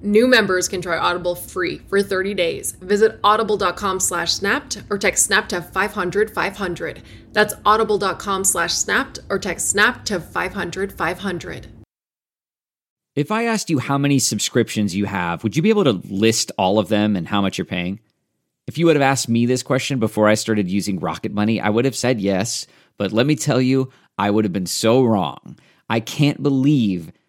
New members can try Audible free for 30 days. Visit audible.com slash snapped or text snap to 500 500. That's audible.com slash snapped or text snap to 500 500. If I asked you how many subscriptions you have, would you be able to list all of them and how much you're paying? If you would have asked me this question before I started using Rocket Money, I would have said yes. But let me tell you, I would have been so wrong. I can't believe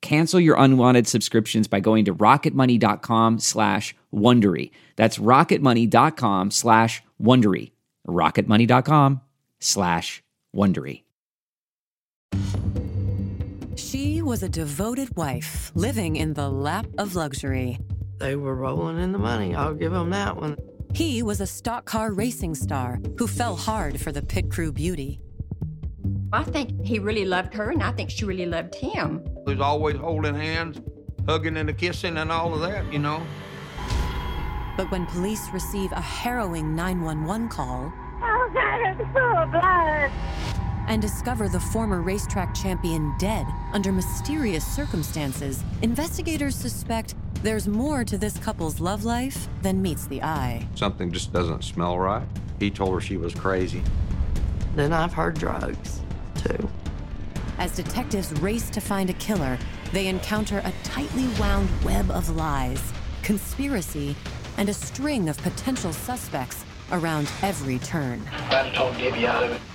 Cancel your unwanted subscriptions by going to rocketmoney.com slash Wondery. That's rocketmoney.com slash Wondery. rocketmoney.com slash Wondery. She was a devoted wife living in the lap of luxury. They were rolling in the money. I'll give them that one. He was a stock car racing star who fell hard for the pit crew beauty. I think he really loved her, and I think she really loved him. There's always holding hands, hugging and a kissing, and all of that, you know. But when police receive a harrowing 911 call Oh, God, I'm full of blood. and discover the former racetrack champion dead under mysterious circumstances, investigators suspect there's more to this couple's love life than meets the eye. Something just doesn't smell right. He told her she was crazy. Then I've heard drugs, too. As detectives race to find a killer, they encounter a tightly wound web of lies, conspiracy, and a string of potential suspects around every turn.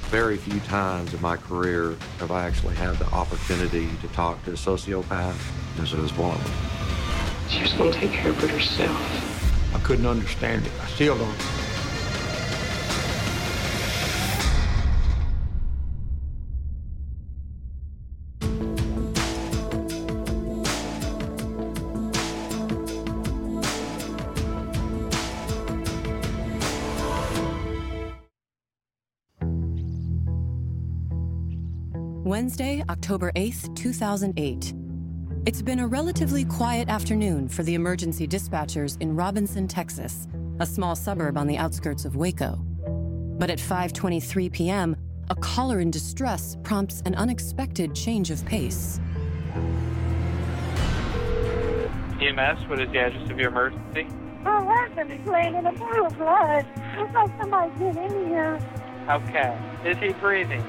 Very few times in my career have I actually had the opportunity to talk to a sociopath. This was one of them. She was gonna take care of it herself. I couldn't understand it. I still don't. Wednesday, October 8th, 2008. It's been a relatively quiet afternoon for the emergency dispatchers in Robinson, Texas, a small suburb on the outskirts of Waco. But at 5:23 p.m., a caller in distress prompts an unexpected change of pace. EMS, what is the address of your emergency? My husband is laying in a pool of blood. Looks like somebody get in here. Okay. Is he breathing?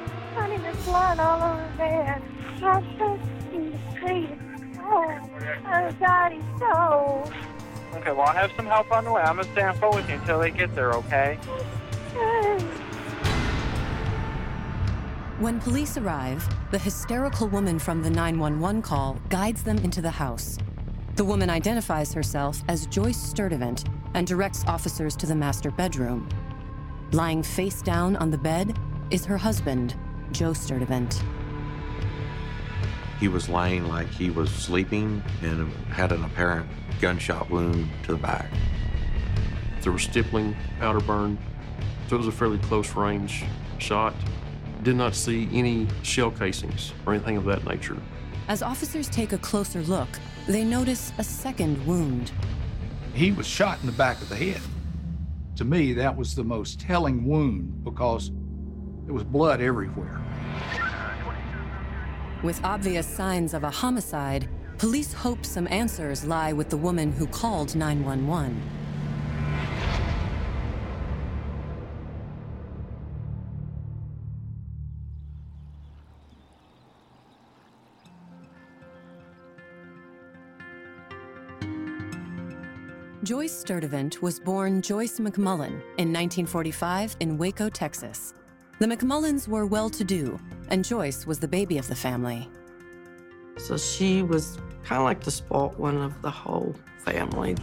Honey, there's blood all over his bed. I'm so in the street. Oh, oh, God, he's so. Okay, well, I have some help on the way. I'm going to stay on phone with you until they get there, okay? When police arrive, the hysterical woman from the 911 call guides them into the house. The woman identifies herself as Joyce Sturdivant and directs officers to the master bedroom. Lying face down on the bed is her husband, Joe Sturdivant. He was lying like he was sleeping and had an apparent gunshot wound to the back. There was stippling, powder burn, so it was a fairly close range shot. Did not see any shell casings or anything of that nature. As officers take a closer look, they notice a second wound. He was shot in the back of the head. To me, that was the most telling wound because there was blood everywhere. With obvious signs of a homicide, police hope some answers lie with the woman who called 911. Joyce Sturdivant was born Joyce McMullen in 1945 in Waco, Texas. The McMullens were well to do, and Joyce was the baby of the family. So she was kind of like the spoilt one of the whole family.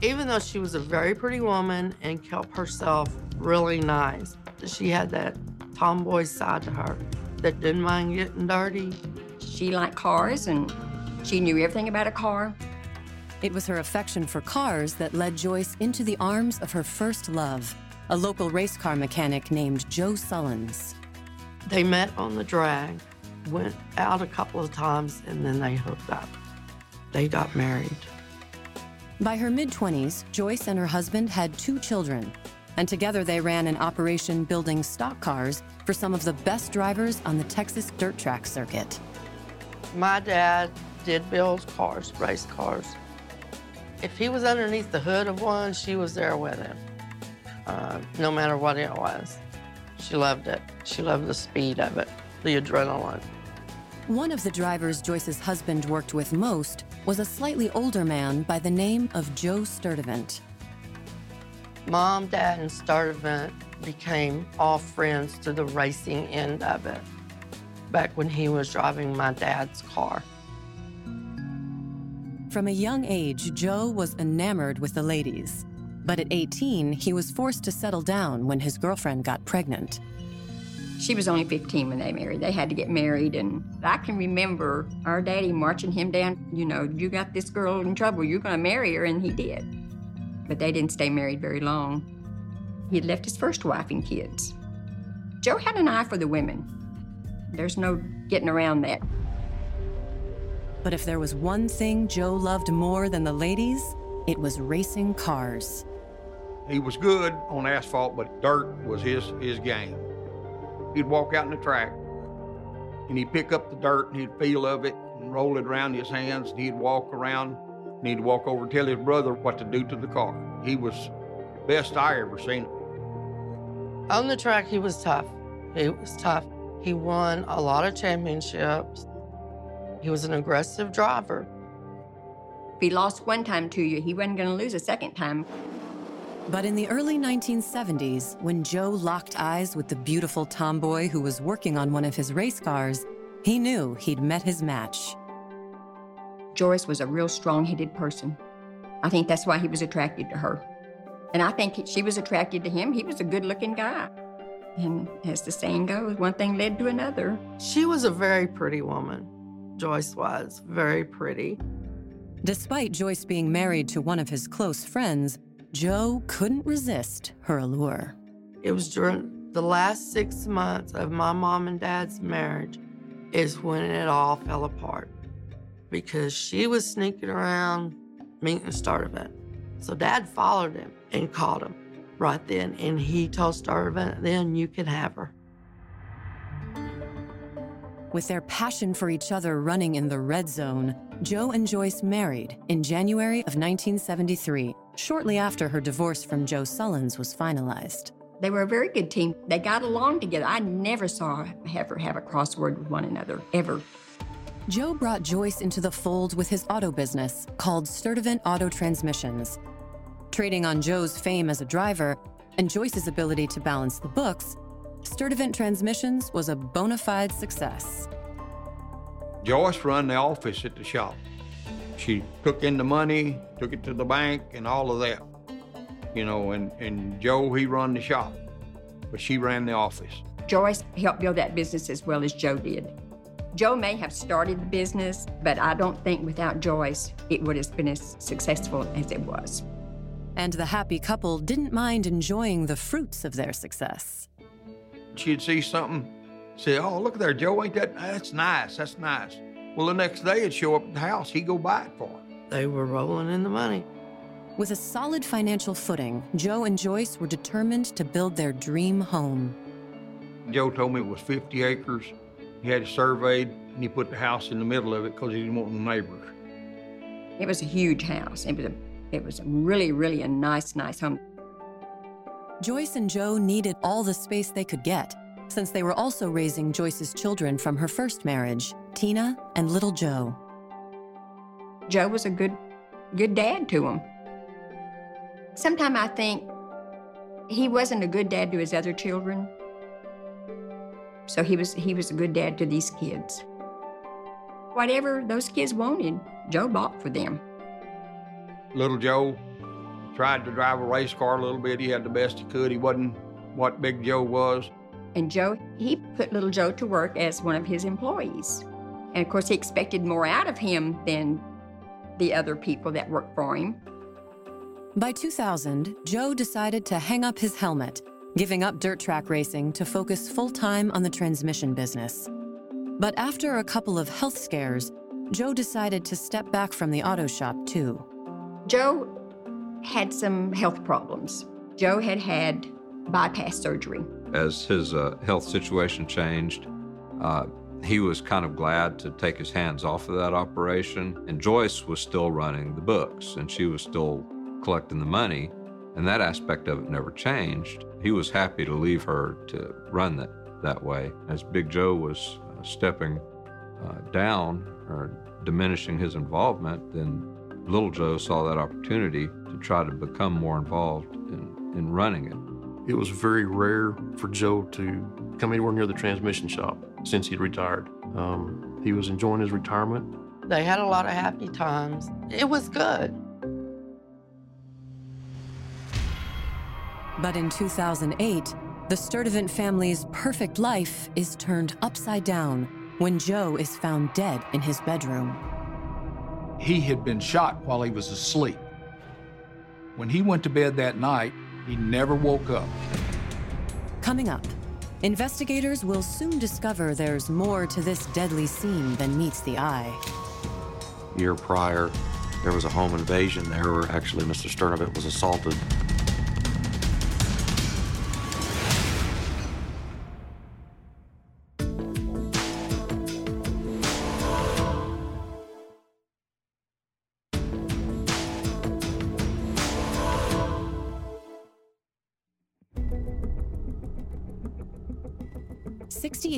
Even though she was a very pretty woman and kept herself really nice, she had that tomboy side to her that didn't mind getting dirty. She liked cars and she knew everything about a car. It was her affection for cars that led Joyce into the arms of her first love, a local race car mechanic named Joe Sullins. They met on the drag, went out a couple of times, and then they hooked up. They got married. By her mid 20s, Joyce and her husband had two children, and together they ran an operation building stock cars for some of the best drivers on the Texas dirt track circuit. My dad did build cars, race cars. If he was underneath the hood of one, she was there with him, uh, no matter what it was. She loved it. She loved the speed of it, the adrenaline. One of the drivers Joyce's husband worked with most was a slightly older man by the name of Joe Sturdivant. Mom, Dad, and Sturdivant became all friends to the racing end of it, back when he was driving my dad's car. From a young age, Joe was enamored with the ladies. But at 18, he was forced to settle down when his girlfriend got pregnant. She was only 15 when they married. They had to get married, and I can remember our daddy marching him down. You know, you got this girl in trouble, you're going to marry her, and he did. But they didn't stay married very long. He had left his first wife and kids. Joe had an eye for the women. There's no getting around that. But if there was one thing Joe loved more than the ladies, it was racing cars. He was good on asphalt, but dirt was his his game. He'd walk out in the track and he'd pick up the dirt and he'd feel of it and roll it around his hands and he'd walk around and he'd walk over and tell his brother what to do to the car. He was the best I ever seen. On the track, he was tough. He was tough. He won a lot of championships. He was an aggressive driver. If he lost one time to you, he wasn't going to lose a second time. But in the early 1970s, when Joe locked eyes with the beautiful tomboy who was working on one of his race cars, he knew he'd met his match. Joyce was a real strong headed person. I think that's why he was attracted to her. And I think she was attracted to him. He was a good looking guy. And as the saying goes, one thing led to another. She was a very pretty woman. Joyce was very pretty. Despite Joyce being married to one of his close friends, Joe couldn't resist her allure. It was during the last six months of my mom and dad's marriage is when it all fell apart because she was sneaking around meeting Sturdivant. So dad followed him and caught him right then, and he told Sturdivant, then you can have her. With their passion for each other running in the red zone, Joe and Joyce married in January of 1973, shortly after her divorce from Joe Sullins was finalized. They were a very good team. They got along together. I never saw ever have a crossword with one another, ever. Joe brought Joyce into the fold with his auto business called Sturdivant Auto Transmissions. Trading on Joe's fame as a driver and Joyce's ability to balance the books, Sturdivant Transmissions was a bona fide success. Joyce run the office at the shop. She took in the money, took it to the bank, and all of that. You know, and, and Joe, he run the shop, but she ran the office. Joyce helped build that business as well as Joe did. Joe may have started the business, but I don't think without Joyce it would have been as successful as it was. And the happy couple didn't mind enjoying the fruits of their success. She'd see something, say, "Oh, look there, Joe! Ain't that that's nice? That's nice." Well, the next day it'd show up at the house. He'd go buy it for her. They were rolling in the money. With a solid financial footing, Joe and Joyce were determined to build their dream home. Joe told me it was 50 acres. He had it surveyed, and he put the house in the middle of it because he didn't want no neighbors. It was a huge house. It was a, it was a really, really a nice, nice home. Joyce and Joe needed all the space they could get, since they were also raising Joyce's children from her first marriage, Tina and little Joe. Joe was a good, good dad to him. Sometimes I think he wasn't a good dad to his other children. So he was he was a good dad to these kids. Whatever those kids wanted, Joe bought for them. Little Joe tried to drive a race car a little bit. He had the best he could. He wasn't what Big Joe was. And Joe, he put little Joe to work as one of his employees. And of course, he expected more out of him than the other people that worked for him. By 2000, Joe decided to hang up his helmet, giving up dirt track racing to focus full time on the transmission business. But after a couple of health scares, Joe decided to step back from the auto shop too. Joe had some health problems. Joe had had bypass surgery. As his uh, health situation changed, uh, he was kind of glad to take his hands off of that operation. And Joyce was still running the books and she was still collecting the money. And that aspect of it never changed. He was happy to leave her to run that that way. As Big Joe was uh, stepping uh, down or diminishing his involvement, then Little Joe saw that opportunity to try to become more involved in, in running it. It was very rare for Joe to come anywhere near the transmission shop since he'd retired. Um, he was enjoying his retirement. They had a lot of happy times. It was good. But in 2008, the Sturdivant family's perfect life is turned upside down when Joe is found dead in his bedroom. He had been shot while he was asleep. When he went to bed that night, he never woke up. Coming up, investigators will soon discover there's more to this deadly scene than meets the eye. A Year prior, there was a home invasion there where actually Mr. Sturdivant was assaulted.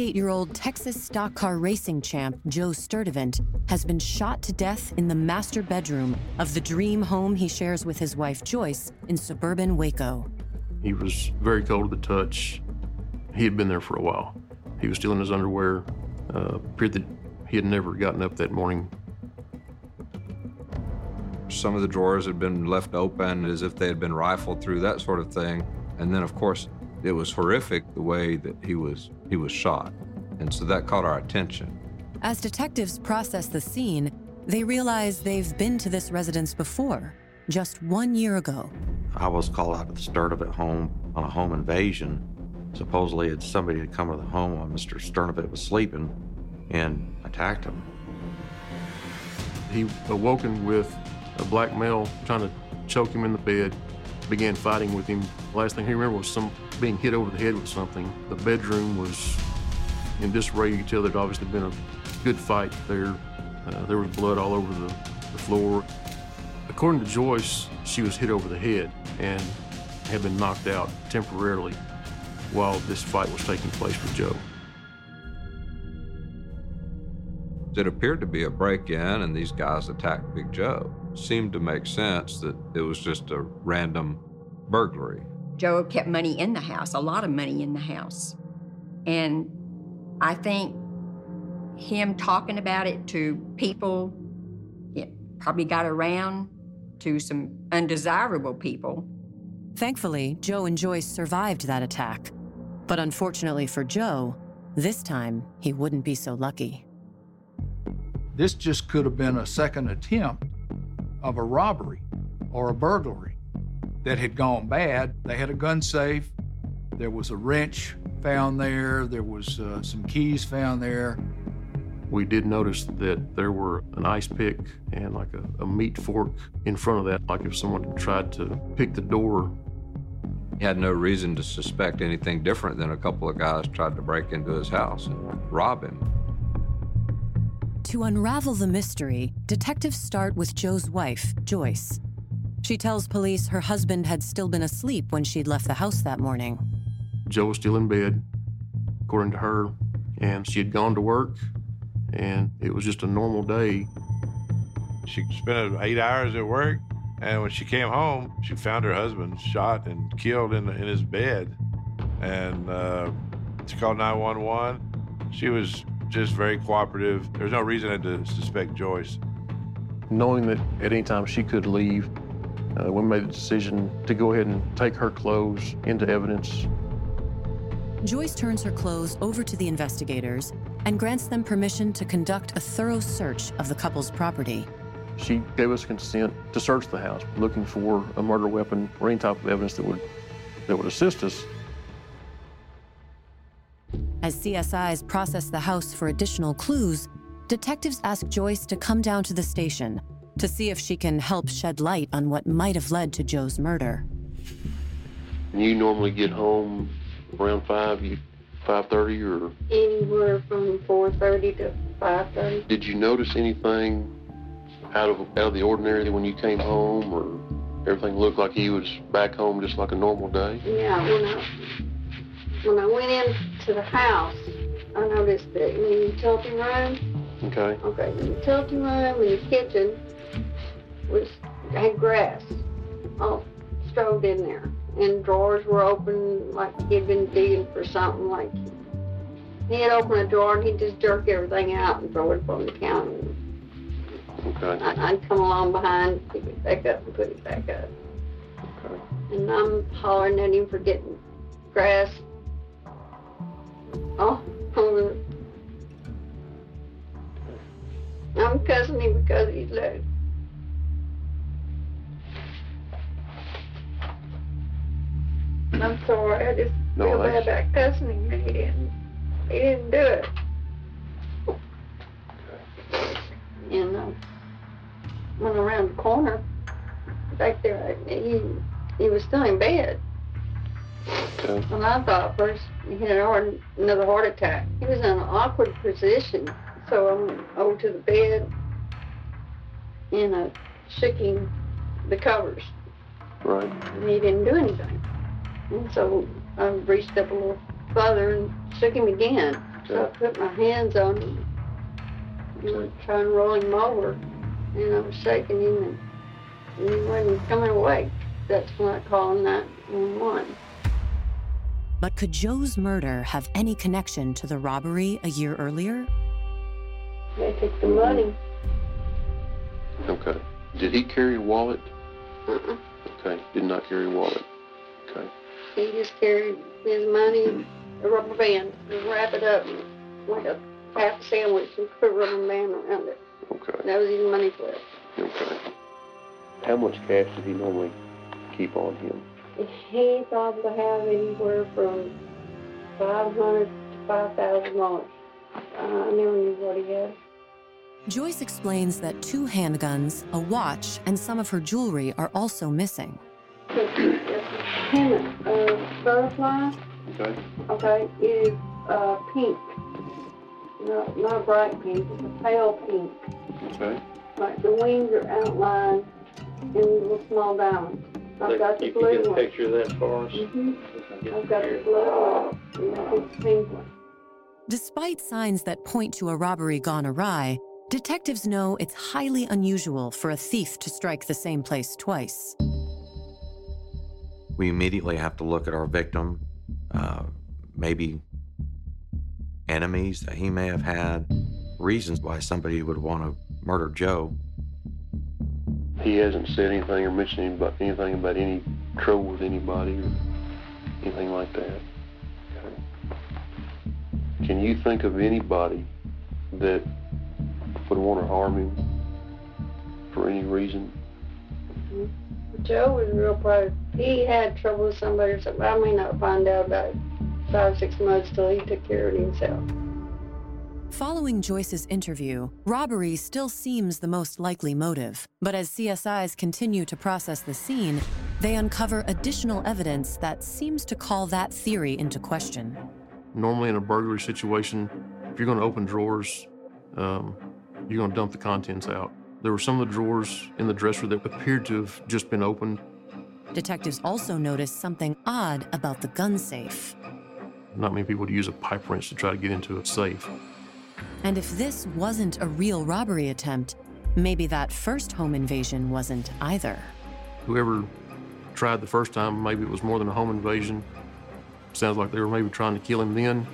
Sixty-eight-year-old Texas stock car racing champ Joe Sturdivant has been shot to death in the master bedroom of the dream home he shares with his wife Joyce in suburban Waco. He was very cold to the touch. He had been there for a while. He was still in his underwear. Uh, appeared that he had never gotten up that morning. Some of the drawers had been left open as if they had been rifled through, that sort of thing. And then, of course, it was horrific the way that he was he was shot. And so that caught our attention. As detectives process the scene, they realize they've been to this residence before, just one year ago. I was called out to the Sturdivant home on a home invasion. Supposedly, it's somebody had come to the home while Mr. Sturdivant was sleeping and attacked him. He awoken with a black male trying to choke him in the bed, began fighting with him. The last thing he remembered was some being hit over the head with something. The bedroom was in disarray. You could tell there'd obviously been a good fight there. Uh, there was blood all over the, the floor. According to Joyce, she was hit over the head and had been knocked out temporarily while this fight was taking place with Joe. It appeared to be a break in, and these guys attacked Big Joe. Seemed to make sense that it was just a random burglary. Joe kept money in the house, a lot of money in the house. And I think him talking about it to people, it probably got around to some undesirable people. Thankfully, Joe and Joyce survived that attack. But unfortunately for Joe, this time he wouldn't be so lucky. This just could have been a second attempt of a robbery or a burglary that had gone bad. They had a gun safe. There was a wrench found there. There was uh, some keys found there. We did notice that there were an ice pick and like a, a meat fork in front of that, like if someone tried to pick the door. He had no reason to suspect anything different than a couple of guys tried to break into his house and rob him. To unravel the mystery, detectives start with Joe's wife, Joyce. She tells police her husband had still been asleep when she'd left the house that morning. Joe was still in bed, according to her, and she had gone to work, and it was just a normal day. She spent eight hours at work, And when she came home, she found her husband shot and killed in, in his bed. And uh, she called 911. She was just very cooperative. There's no reason to suspect Joyce. Knowing that at any time she could leave, uh, we made the decision to go ahead and take her clothes into evidence. Joyce turns her clothes over to the investigators and grants them permission to conduct a thorough search of the couple's property. She gave us consent to search the house, looking for a murder weapon or any type of evidence that would that would assist us. As CSIs process the house for additional clues, detectives ask Joyce to come down to the station to see if she can help shed light on what might have led to Joe's murder. You normally get home around five, you five thirty, or Anywhere from four thirty to five thirty. did you notice anything out of out of the ordinary when you came home, or everything looked like he was back home just like a normal day? Yeah, when I when I went into the house, I noticed that in the utility room, Okay. okay, the utility room and the kitchen was had grass all strode in there, and drawers were open like he'd been digging for something. Like he'd open a drawer and he'd just jerk everything out and throw it up on the counter. Okay. I- I'd come along behind, pick it back up and put it back up. Okay. And I'm hollering at him for getting grass over. I'm cussing him because he's late. I'm sorry, I just No, feel bad about cussing him. He didn't, he didn't do it. And uh, went around the corner back there. He he was still in bed. Okay. And I thought first he had another heart attack. He was in an awkward position, so I went over to the bed and I shook him the covers, Right. and he didn't do anything. And so I reached up a little further and shook him again. So I put my hands on him and was trying to roll him over, and I was shaking him, and, and he wasn't coming awake. That's when I called 911. But could Joe's murder have any connection to the robbery a year earlier? They took the money. Okay. Did he carry a wallet? Uh-uh. Okay. Did not carry a wallet. Okay. He just carried his money in a rubber band, just wrap it up like a half sandwich and put a rubber band around it. Okay. That was his money clip. Okay. How much cash did he normally keep on him? He probably have anywhere from five hundred to five thousand dollars. I never knew what he had. Joyce explains that two handguns, a watch, and some of her jewelry are also missing. Pennant, uh, butterfly, Okay. okay, is uh, pink. Not, not bright pink, it's a pale pink. Okay. Like the wings are outlined in little small diamonds. I've got the You can get a picture of that for us. hmm I've got the blue one and pink one. Despite signs that point to a robbery gone awry, detectives know it's highly unusual for a thief to strike the same place twice. we immediately have to look at our victim, uh, maybe enemies that he may have had, reasons why somebody would want to murder Joe. He hasn't said anything or mentioned anything about any trouble with anybody or anything like that. Can you think of anybody that would want to harm him for any reason? Mm-hmm. Joe was real proud. He had trouble with somebody or something. I may not find out about five, six months till he took care of himself. Following Joyce's interview, robbery still seems the most likely motive. But as CSIs continue to process the scene, they uncover additional evidence that seems to call that theory into question. Normally, in a burglary situation, if you're going to open drawers, um, you're going to dump the contents out. There were some of the drawers in the dresser that appeared to have just been opened. Detectives also noticed something odd about the gun safe. Not many people would use a pipe wrench to try to get into a safe. And if this wasn't a real robbery attempt, maybe that first home invasion wasn't either. Whoever tried the first time, maybe it was more than a home invasion. Sounds like they were maybe trying to kill him then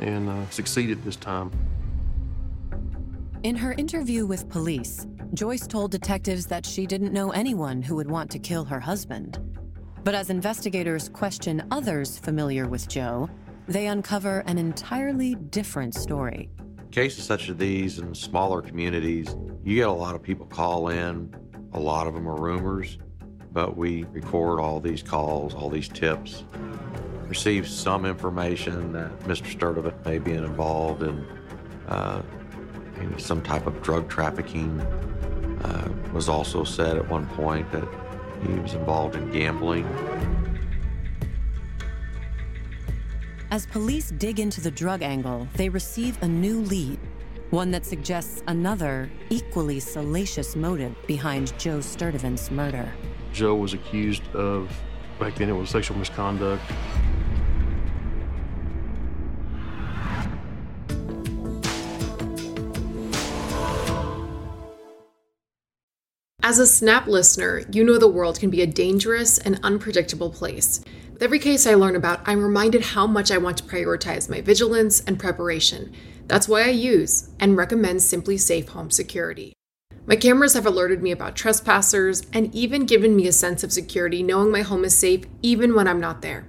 and uh, succeeded this time. In her interview with police, Joyce told detectives that she didn't know anyone who would want to kill her husband. But as investigators question others familiar with Joe, they uncover an entirely different story. Cases such as these in smaller communities, you get a lot of people call in. A lot of them are rumors, but we record all these calls, all these tips, receive some information that Mr. Sturdivant may be involved in uh, some type of drug trafficking. Uh, was also said at one point that he was involved in gambling. As police dig into the drug angle, they receive a new lead, one that suggests another, equally salacious motive behind Joe Sturdivant's murder. Joe was accused of, back then it was sexual misconduct. As a Snap listener, you know the world can be a dangerous and unpredictable place. With every case I learn about, I'm reminded how much I want to prioritize my vigilance and preparation. That's why I use and recommend SimpliSafe Home Security. My cameras have alerted me about trespassers and even given me a sense of security knowing my home is safe even when I'm not there.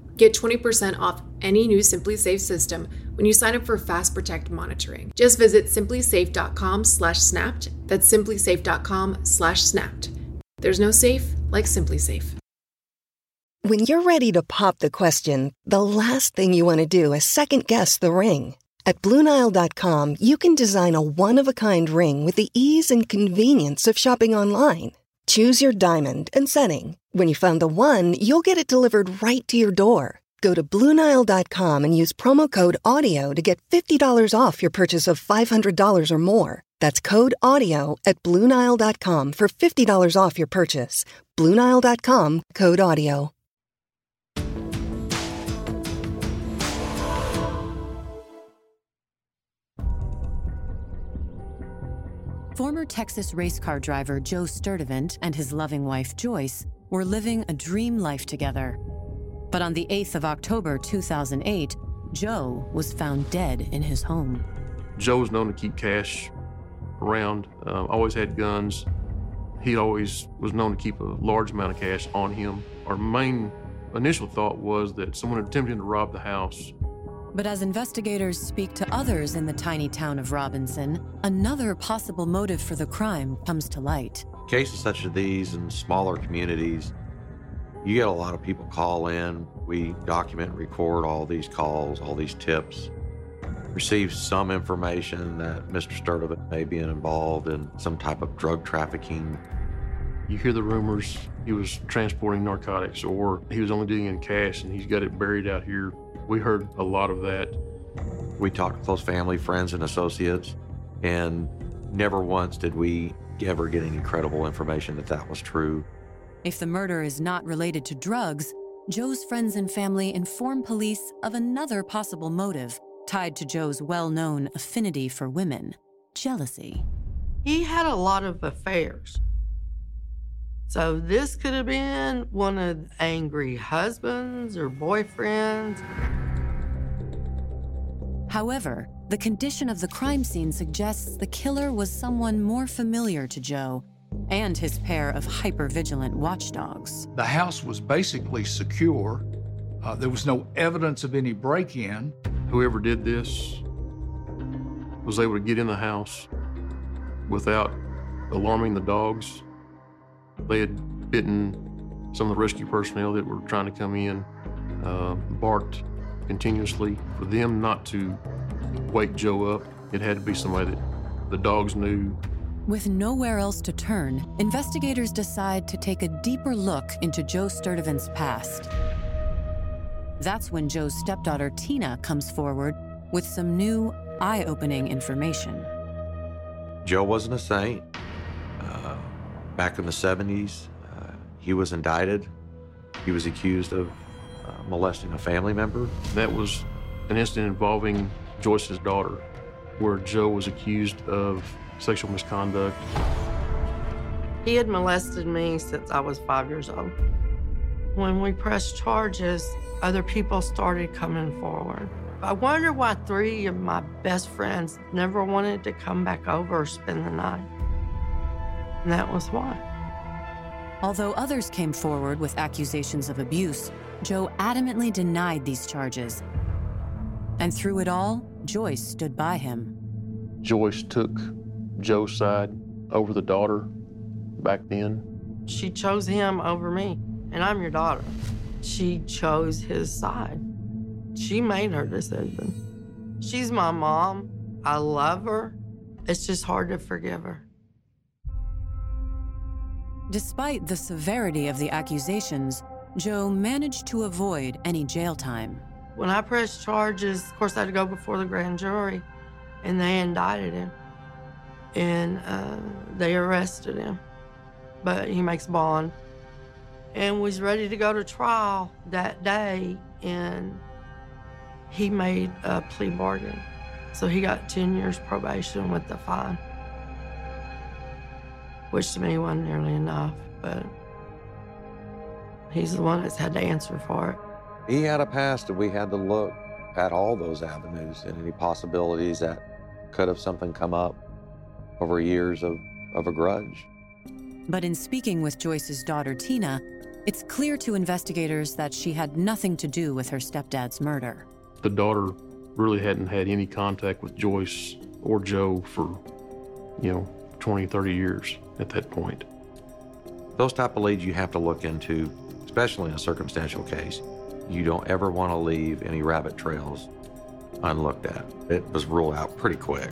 Get 20% off any new SimpliSafe system when you sign up for Fast Protect monitoring. Just visit simplisafe.com/snapped. That's simplisafe.com/snapped. There's no safe like SimpliSafe. When you're ready to pop the question, the last thing you want to do is second guess the ring. At BlueNile.com, you can design a one-of-a-kind ring with the ease and convenience of shopping online. Choose your diamond and setting. When you find the one, you'll get it delivered right to your door. Go to Bluenile.com and use promo code AUDIO to get $50 off your purchase of $500 or more. That's code AUDIO at Bluenile.com for $50 off your purchase. Bluenile.com code AUDIO. Former Texas race car driver Joe Sturdivant and his loving wife Joyce were living a dream life together. But on the 8th of October 2008, Joe was found dead in his home. Joe was known to keep cash around, uh, always had guns. He always was known to keep a large amount of cash on him. Our main initial thought was that someone attempted to rob the house. But as investigators speak to others in the tiny town of Robinson, another possible motive for the crime comes to light. Cases such as these in smaller communities, you get a lot of people call in. We document and record all these calls, all these tips. Receive some information that Mr. Sturdivant may be involved in some type of drug trafficking. You hear the rumors he was transporting narcotics or he was only doing it in cash and he's got it buried out here. We heard a lot of that. We talked to close family, friends, and associates, and never once did we ever get any credible information that that was true. If the murder is not related to drugs, Joe's friends and family inform police of another possible motive tied to Joe's well known affinity for women jealousy. He had a lot of affairs. So this could have been one of the angry husbands or boyfriends. However, the condition of the crime scene suggests the killer was someone more familiar to Joe and his pair of hyper-vigilant watchdogs. The house was basically secure. Uh, there was no evidence of any break in. Whoever did this was able to get in the house without alarming the dogs. They had bitten some of the rescue personnel that were trying to come in, uh, barked continuously. For them not to wake Joe up, it had to be somebody that the dogs knew With nowhere else to turn, investigators decide to take a deeper look into Joe Sturdivant's past. That's when Joe's stepdaughter Tina comes forward with some new, eye opening information. Joe wasn't a saint. Back in the 70s, uh, he was indicted. He was accused of uh, molesting a family member. That was an incident involving Joyce's daughter, where Joe was accused of sexual misconduct. He had molested me since I was five years old. When we pressed charges, other people started coming forward. I wonder why three of my best friends never wanted to come back over or spend the night. And that was why. Although others came forward with accusations of abuse, Joe adamantly denied these charges. And through it all, Joyce stood by him. Joyce took Joe's side over the daughter back then. She chose him over me, and I'm your daughter. She chose his side. She made her decision. She's my mom. I love her. It's just hard to forgive her. Despite the severity of the accusations, Joe managed to avoid any jail time. When I pressed charges, of course, I had to go before the grand jury, and they indicted him. And uh, they arrested him. But he makes bond. And was ready to go to trial that day, and he made a plea bargain. So he got 10 years probation with the fine, which to me wasn't nearly enough, but he's the one that's had to answer for it. He had a past, and we had to look at all those avenues and any possibilities that could have something come up over years of, of a grudge. But in speaking with Joyce's daughter, Tina, it's clear to investigators that she had nothing to do with her stepdad's murder. The daughter really hadn't had any contact with Joyce or Joe for, you know, 20, 30 years at that point. Those type of leads you have to look into, especially in a circumstantial case. You don't ever want to leave any rabbit trails unlooked at. It was ruled out pretty quick.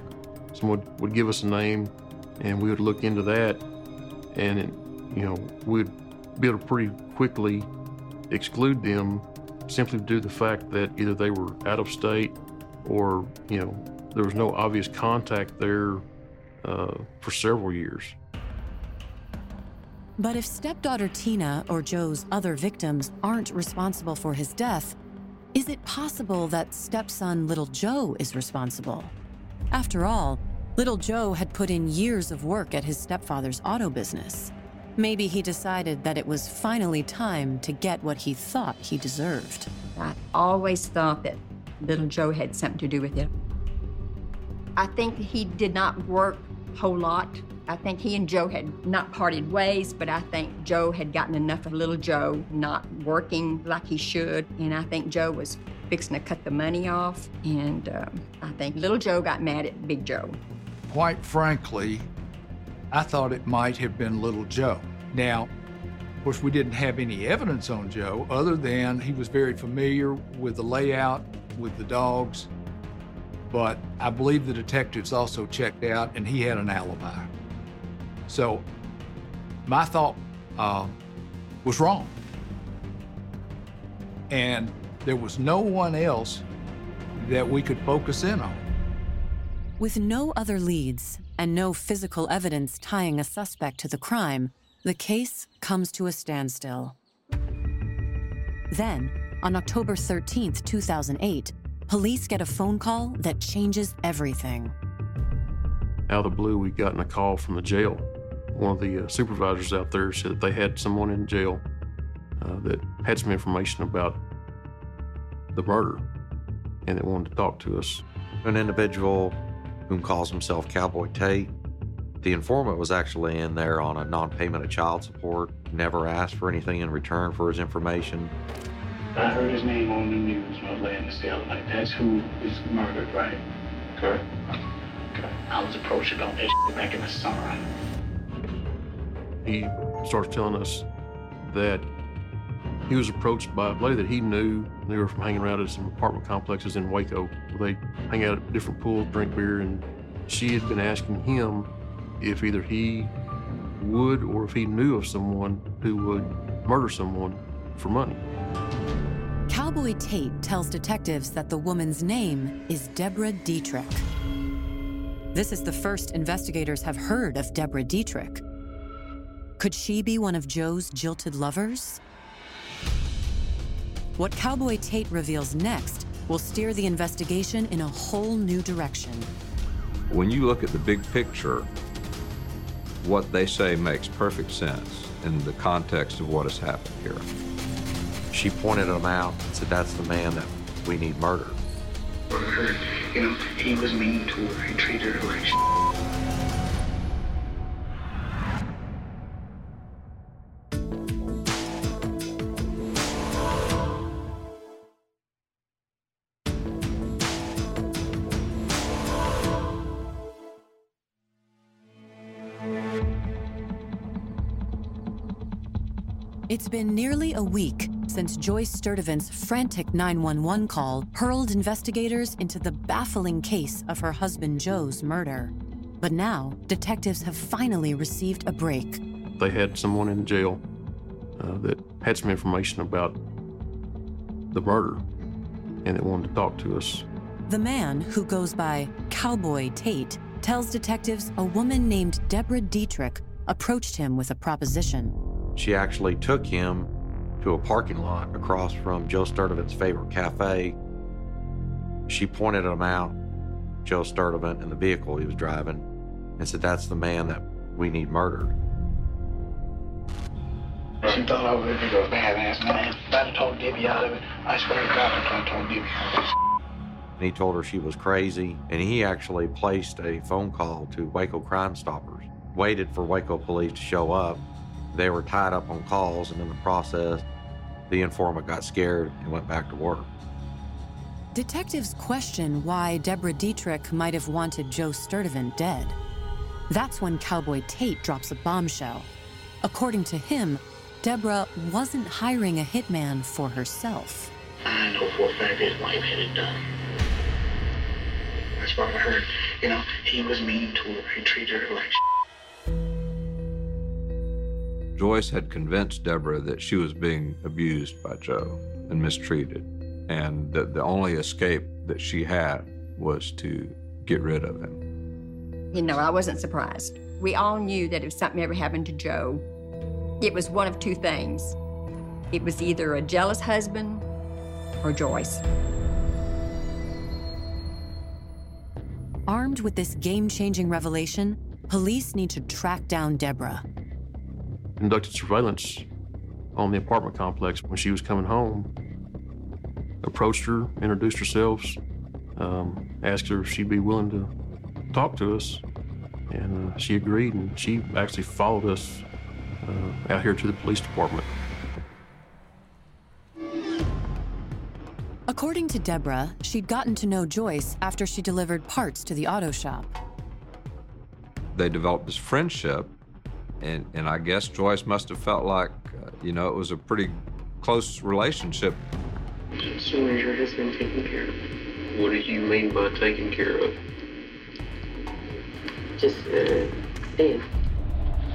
Someone would give us a name, and we would look into that, and it, you know, we'd be able to pretty quickly exclude them simply due to the fact that either they were out of state or, you know, there was no obvious contact there uh, for several years. But if stepdaughter Tina or Joe's other victims aren't responsible for his death, is it possible that stepson Little Joe is responsible? After all, Little Joe had put in years of work at his stepfather's auto business. Maybe he decided that it was finally time to get what he thought he deserved. I always thought that little Joe had something to do with it. I think he did not work a whole lot. I think he and Joe had not parted ways, but I think Joe had gotten enough of little Joe not working like he should. And I think Joe was fixing to cut the money off. And um, I think little Joe got mad at Big Joe. Quite frankly, I thought it might have been little Joe. Now, of course, we didn't have any evidence on Joe other than he was very familiar with the layout, with the dogs. But I believe the detectives also checked out and he had an alibi. So my thought uh, was wrong. And there was no one else that we could focus in on. With no other leads and no physical evidence tying a suspect to the crime, the case comes to a standstill. Then, on October 13, 2008, police get a phone call that changes everything. Out of the blue, we got a call from the jail. One of the uh, supervisors out there said that they had someone in jail uh, that had some information about the murder and they wanted to talk to us. An individual whom calls himself Cowboy Tate. The informant was actually in there on a non payment of child support, never asked for anything in return for his information. I heard his name on the news when I was laying in the cell tonight. That's who is murdered, right? Correct. Okay. I was approached about that shit back in the summer. He starts telling us that he was approached by a lady that he knew. They were from hanging around at some apartment complexes in Waco. They hang out at different pools, drink beer, and she had been asking him if either he would or if he knew of someone who would murder someone for money. Cowboy Tate tells detectives that the woman's name is Deborah Dietrich. This is the first investigators have heard of Deborah Dietrich. Could she be one of Joe's jilted lovers? What Cowboy Tate reveals next will steer the investigation in a whole new direction. When you look at the big picture, what they say makes perfect sense in the context of what has happened here. She pointed him out and said, That's the man that we need murdered. I heard, you know, he was mean to her. He treated her like been nearly a week since Joyce Sturdivant's frantic 911 call hurled investigators into the baffling case of her husband Joe's murder. But now, detectives have finally received a break. They had someone in jail uh, that had some information about the murder and it wanted to talk to us. The man, who goes by Cowboy Tate, tells detectives a woman named Deborah Dietrich approached him with a proposition. She actually took him to a parking lot across from Joe Sturdivant's favorite cafe. She pointed him out, Joe Sturdivant, in the vehicle he was driving, and said, That's the man that we need murdered. She thought I was a big old badass man. About to talk Debbie out of it. I swear to God, I'm trying to talk Debbie out of it. And he told her she was crazy, and he actually placed a phone call to Waco Crime Stoppers, waited for Waco police to show up. They were tied up on calls, and in the process, the informant got scared and went back to work. Detectives question why Deborah Dietrich might have wanted Joe Sturdivant dead. That's when Cowboy Tate drops a bombshell. According to him, Deborah wasn't hiring a hitman for herself. I know for a fact his wife had it done. That's what I heard. You know, he was mean to her. He treated her like Joyce had convinced Deborah that she was being abused by Joe and mistreated, and that the only escape that she had was to get rid of him. You know, I wasn't surprised. We all knew that if something ever happened to Joe, it was one of two things. It was either a jealous husband or Joyce. Armed with this game changing revelation, police need to track down Deborah. Conducted surveillance on the apartment complex when she was coming home. Approached her, introduced ourselves, um, asked her if she'd be willing to talk to us. And uh, she agreed, and she actually followed us uh, out here to the police department. According to Deborah, she'd gotten to know Joyce after she delivered parts to the auto shop. They developed this friendship, and, and I guess Joyce must have felt like, uh, you know, it was a pretty close relationship. So where's your husband taken care of? What do you mean by taking care of? Just, uh, Dan.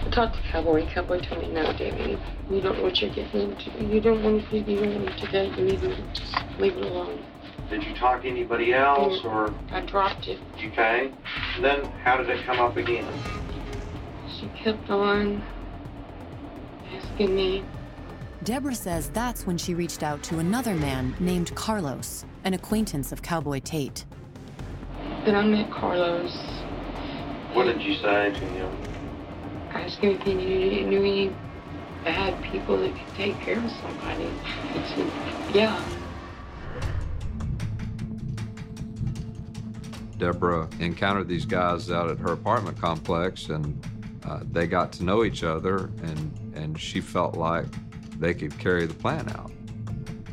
I talked to Cowboy. Cowboy told me, no, Debbie, you don't know what you're getting into. You don't want to, you don't want to date. You need to just leave it alone. Did you talk to anybody else, or I dropped it. okay? And then how did it come up again? She kept on asking me. Deborah says that's when she reached out to another man named Carlos, an acquaintance of Cowboy Tate. Then I met Carlos. What did you say to him? Asked him if he knew, knew any bad people that could take care of somebody. He said, yeah. Deborah encountered these guys out at her apartment complex, and uh, they got to know each other, and, and she felt like they could carry the plan out.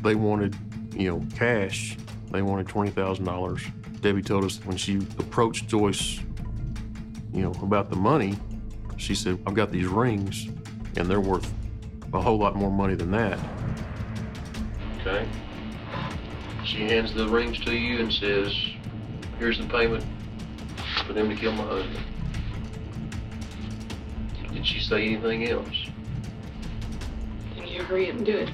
They wanted, you know, cash. They wanted $20,000. Debbie told us when she approached Joyce, you know, about the money, she said, I've got these rings, and they're worth a whole lot more money than that. Okay. She hands the rings to you and says, Here's the payment for them to kill my husband. Did she say anything else? And you hurry up and do it.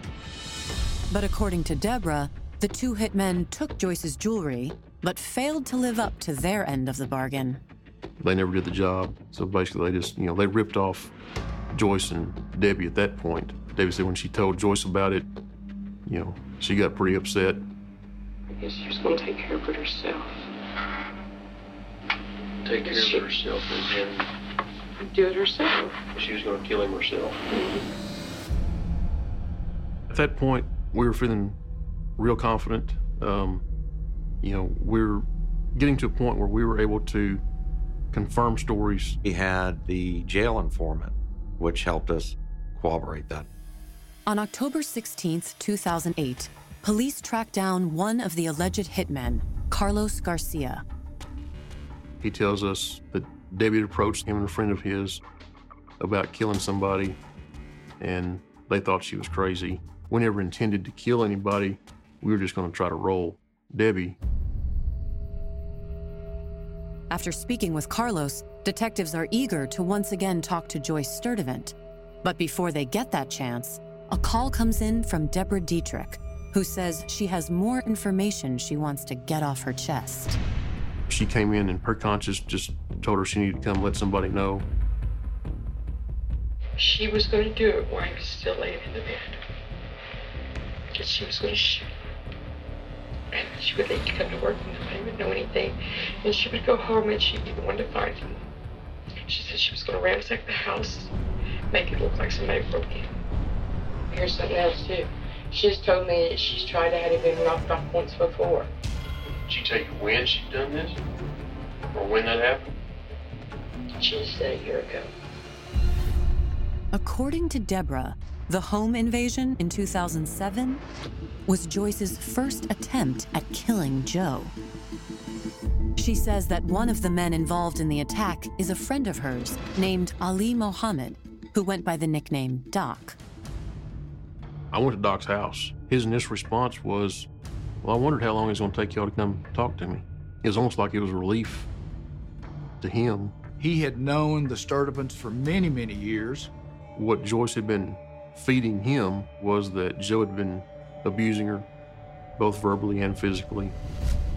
But according to Deborah, the two hitmen took Joyce's jewelry, but failed to live up to their end of the bargain. They never did the job. So basically, they just, you know, they ripped off Joyce and Debbie at that point. Debbie said when she told Joyce about it, you know, she got pretty upset. I guess she was going to take care of it herself. Take care She- of herself and Do it herself. she was going to kill him herself. At that point, we were feeling real confident. Um, you know, we're getting to a point where we were able to confirm stories. We had the jail informant, which helped us corroborate that. On October 16, 2008, police tracked down one of the alleged hitmen, Carlos Garcia. He tells us that Debbie approached him and a friend of his about killing somebody, and they thought she was crazy. We never intended to kill anybody. We were just going to try to roll Debbie. After speaking with Carlos, detectives are eager to once again talk to Joyce Sturdivant. But before they get that chance, a call comes in from Deborah Dietrich, who says she has more information she wants to get off her chest. She came in, and her conscience just told her she needed to come let somebody know. She was going to do it while he was still laying in the bed. Because she was going to shoot. And she would leave to come to work and nobody would know anything. And she would go home and she'd be the one to find him. She said she was going to ransack the house, make it look like somebody broke in. Here's something else too. She's told me that she's tried to have it been knocked off once before. Did she tell you when she'd done this? Or when that happened? She just said a year ago. According to Deborah, the home invasion in 2007 was Joyce's first attempt at killing Joe. She says that one of the men involved in the attack is a friend of hers named Ali Mohammed, who went by the nickname Doc. I went to Doc's house. His initial response was, Well, I wondered how long it was going to take y'all to come talk to me. It was almost like it was a relief to him. He had known the Sturdivants for many, many years. What Joyce had been feeding him was that Joe had been abusing her, both verbally and physically.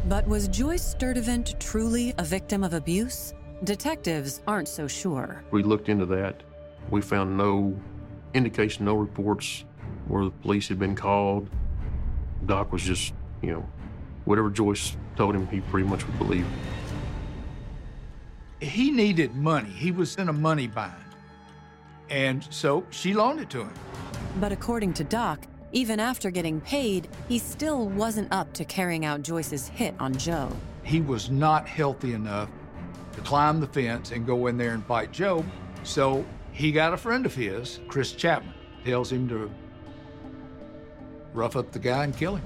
But was Joyce Sturdivant truly a victim of abuse? Detectives aren't so sure. We looked into that. We found no indication, no reports where the police had been called. Doc was just, you know, whatever Joyce told him, he pretty much would believe. He needed money. He was in a money bind. And so she loaned it to him. But according to Doc, even after getting paid, he still wasn't up to carrying out Joyce's hit on Joe. He was not healthy enough to climb the fence and go in there and fight Joe. So he got a friend of his, Chris Chapman, tells him to rough up the guy and kill him.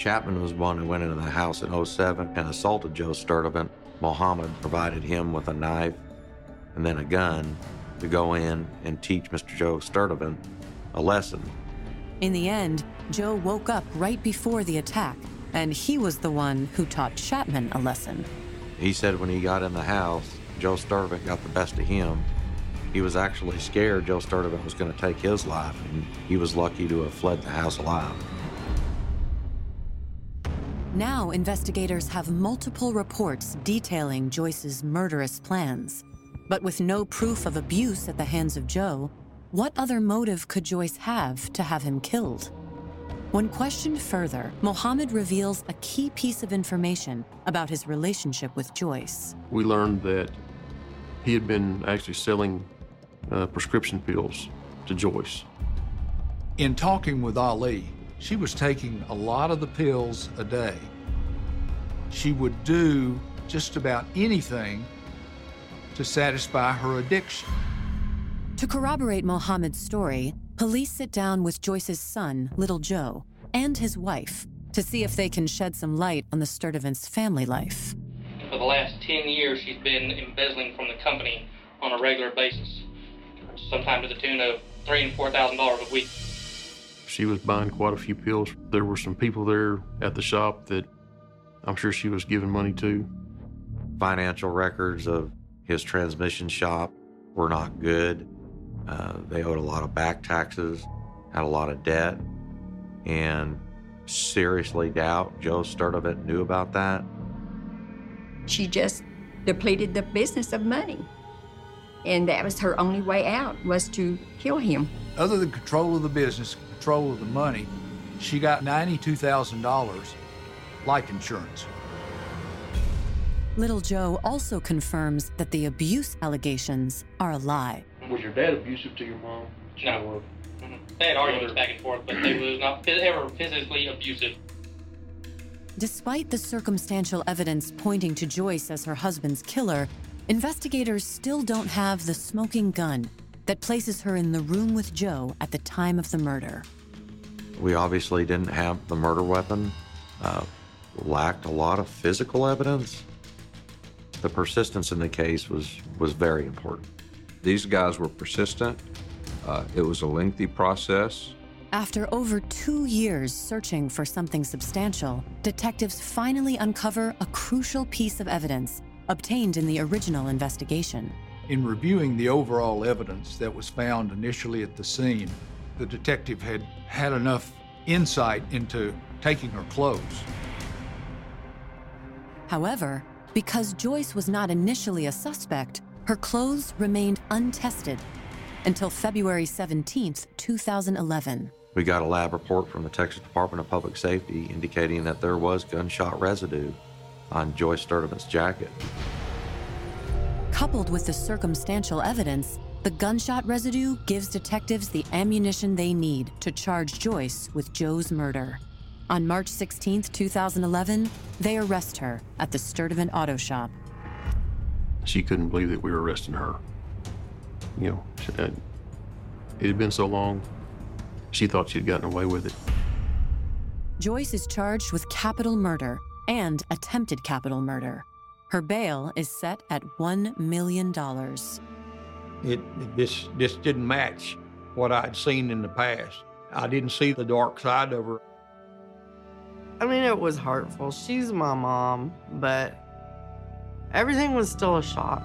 Chapman was one who went into the house in 07 and assaulted Joe Sturdivant. Mohammed provided him with a knife and then a gun to go in and teach Mr. Joe Sturdivant a lesson. In the end, Joe woke up right before the attack, and he was the one who taught Chapman a lesson. He said when he got in the house, Joe Sturdivant got the best of him. He was actually scared Joe Sturdivant was going to take his life, and he was lucky to have fled the house alive. Now, investigators have multiple reports detailing Joyce's murderous plans. But with no proof of abuse at the hands of Joe, what other motive could Joyce have to have him killed? When questioned further, Mohammed reveals a key piece of information about his relationship with Joyce. We learned that he had been actually selling uh, prescription pills to Joyce. In talking with Ali, she was taking a lot of the pills a day. She would do just about anything to satisfy her addiction. To corroborate Mohammed's story, police sit down with Joyce's son, Little Joe, and his wife to see if they can shed some light on the Sturdivant's family life. For the last 10 years, she's been embezzling from the company on a regular basis, sometimes to the tune of three and four thousand dollars a week. She was buying quite a few pills. There were some people there at the shop that I'm sure she was giving money to. Financial records of his transmission shop were not good. Uh, they owed a lot of back taxes, had a lot of debt, and seriously doubt Joe Sturdivant knew about that. She just depleted the business of money. And that was her only way out was to kill him. Other than control of the business, control of the money, she got $92,000 life insurance. Little Joe also confirms that the abuse allegations are a lie. Was your dad abusive to your mom? No. Mhm. They had arguments back and forth, but they was not ever physically abusive. Despite the circumstantial evidence pointing to Joyce as her husband's killer, investigators still don't have the smoking gun that places her in the room with Joe at the time of the murder. We obviously didn't have the murder weapon, uh, lacked a lot of physical evidence. The persistence in the case was, was very important. These guys were persistent. Uh, it was a lengthy process. After over two years searching for something substantial, detectives finally uncover a crucial piece of evidence obtained in the original investigation. In reviewing the overall evidence that was found initially at the scene, the detective had had enough insight into taking her clothes. However, because Joyce was not initially a suspect, her clothes remained untested until February 17th, 2011. We got a lab report from the Texas Department of Public Safety indicating that there was gunshot residue on Joyce Sturdivant's jacket. Coupled with the circumstantial evidence, the gunshot residue gives detectives the ammunition they need to charge Joyce with Joe's murder. On March 16, 2011, they arrest her at the Sturdivant Auto Shop. She couldn't believe that we were arresting her. You know, she- uh, it had been so long, she thought she'd gotten away with it. Joyce is charged with capital murder and attempted capital murder. Her bail is set at $1 million. It, it this this didn't match what I'd seen in the past. I didn't see the dark side of her. I mean, it was hurtful. She's my mom, but everything was still a shock.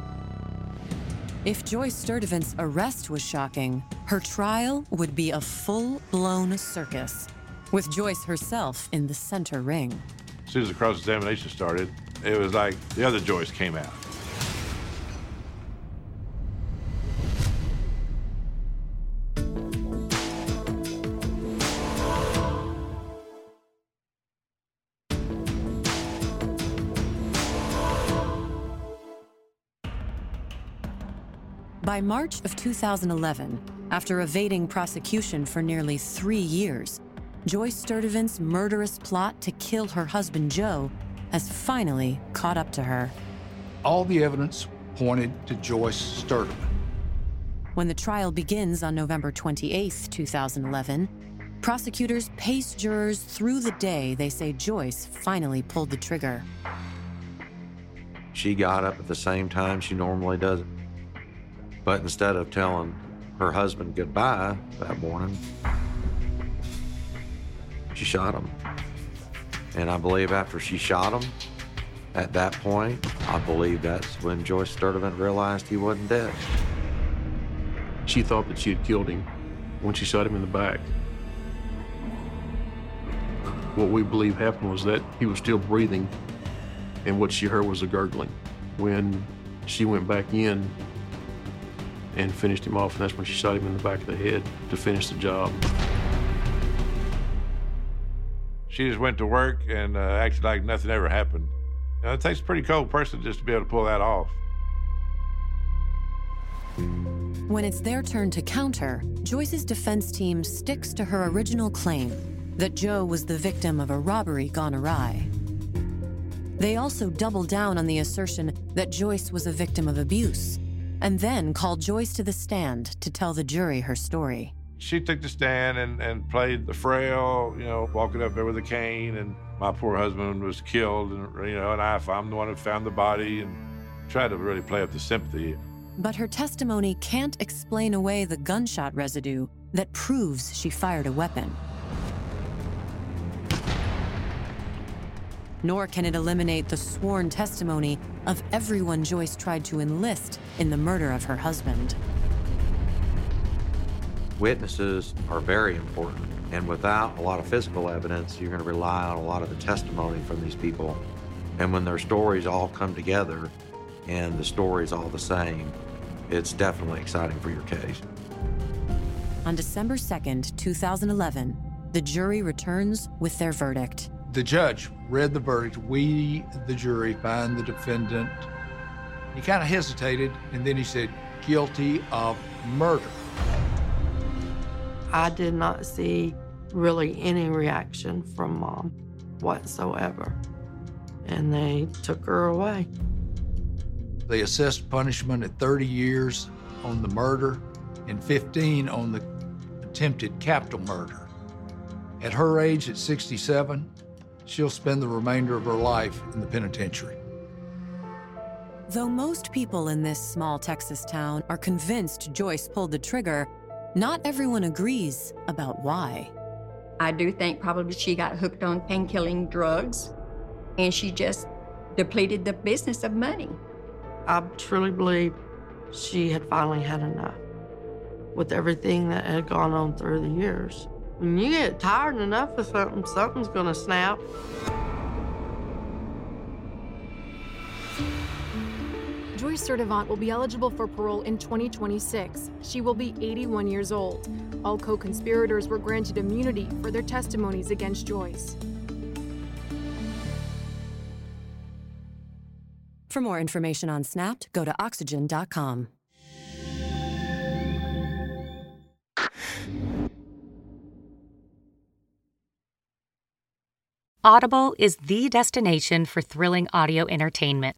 If Joyce Sturdivant's arrest was shocking, her trial would be a full blown circus, with Joyce herself in the center ring. As soon as the cross examination started, it was like the other Joyce came out. By March of 2011, after evading prosecution for nearly three years, Joyce Sturdivant's murderous plot to kill her husband Joe has finally caught up to her. All the evidence pointed to Joyce Sturdivant. When the trial begins on November 28, 2011, prosecutors pace jurors through the day they say Joyce finally pulled the trigger. She got up at the same time she normally does. But instead of telling her husband goodbye that morning, she shot him. And I believe after she shot him, at that point, I believe that's when Joyce Sturdivant realized he wasn't dead. She thought that she had killed him when she shot him in the back. What we believe happened was that he was still breathing, and what she heard was a gurgling. When she went back in and finished him off, and that's when she shot him in the back of the head to finish the job. She just went to work and uh, acted like nothing ever happened. Know, it takes a pretty cold person just to be able to pull that off. When it's their turn to counter, Joyce's defense team sticks to her original claim that Joe was the victim of a robbery gone awry. They also double down on the assertion that Joyce was a victim of abuse, and then call Joyce to the stand to tell the jury her story. She took the stand and, and played the frail, you know, walking up there with a cane, and my poor husband was killed, and you know, and I, I'm the one who found the body, and tried to really play up the sympathy. But her testimony can't explain away the gunshot residue that proves she fired a weapon. nor can it eliminate the sworn testimony of everyone Joyce tried to enlist in the murder of her husband. Witnesses are very important, and without a lot of physical evidence, you're going to rely on a lot of the testimony from these people. And when their stories all come together and the story's all the same, it's definitely exciting for your case. On December 2nd, 2011, the jury returns with their verdict. The judge read the verdict. We, the jury, find the defendant. He kind of hesitated and then he said, guilty of murder. I did not see really any reaction from mom whatsoever. And they took her away. They assessed punishment at 30 years on the murder and 15 on the attempted capital murder. At her age, at 67, she'll spend the remainder of her life in the penitentiary. Though most people in this small Texas town are convinced Joyce pulled the trigger, not everyone agrees about why. I do think probably she got hooked on pain-killing drugs and she just depleted the business of money. I truly believe she had finally had enough with everything that had gone on through the years. When you get tired enough of something, something's going to snap. Joyce Sturdivant will be eligible for parole in 2026. She will be 81 years old. All co conspirators were granted immunity for their testimonies against Joyce. For more information on Snapped, go to oxygen.com. Audible is the destination for thrilling audio entertainment.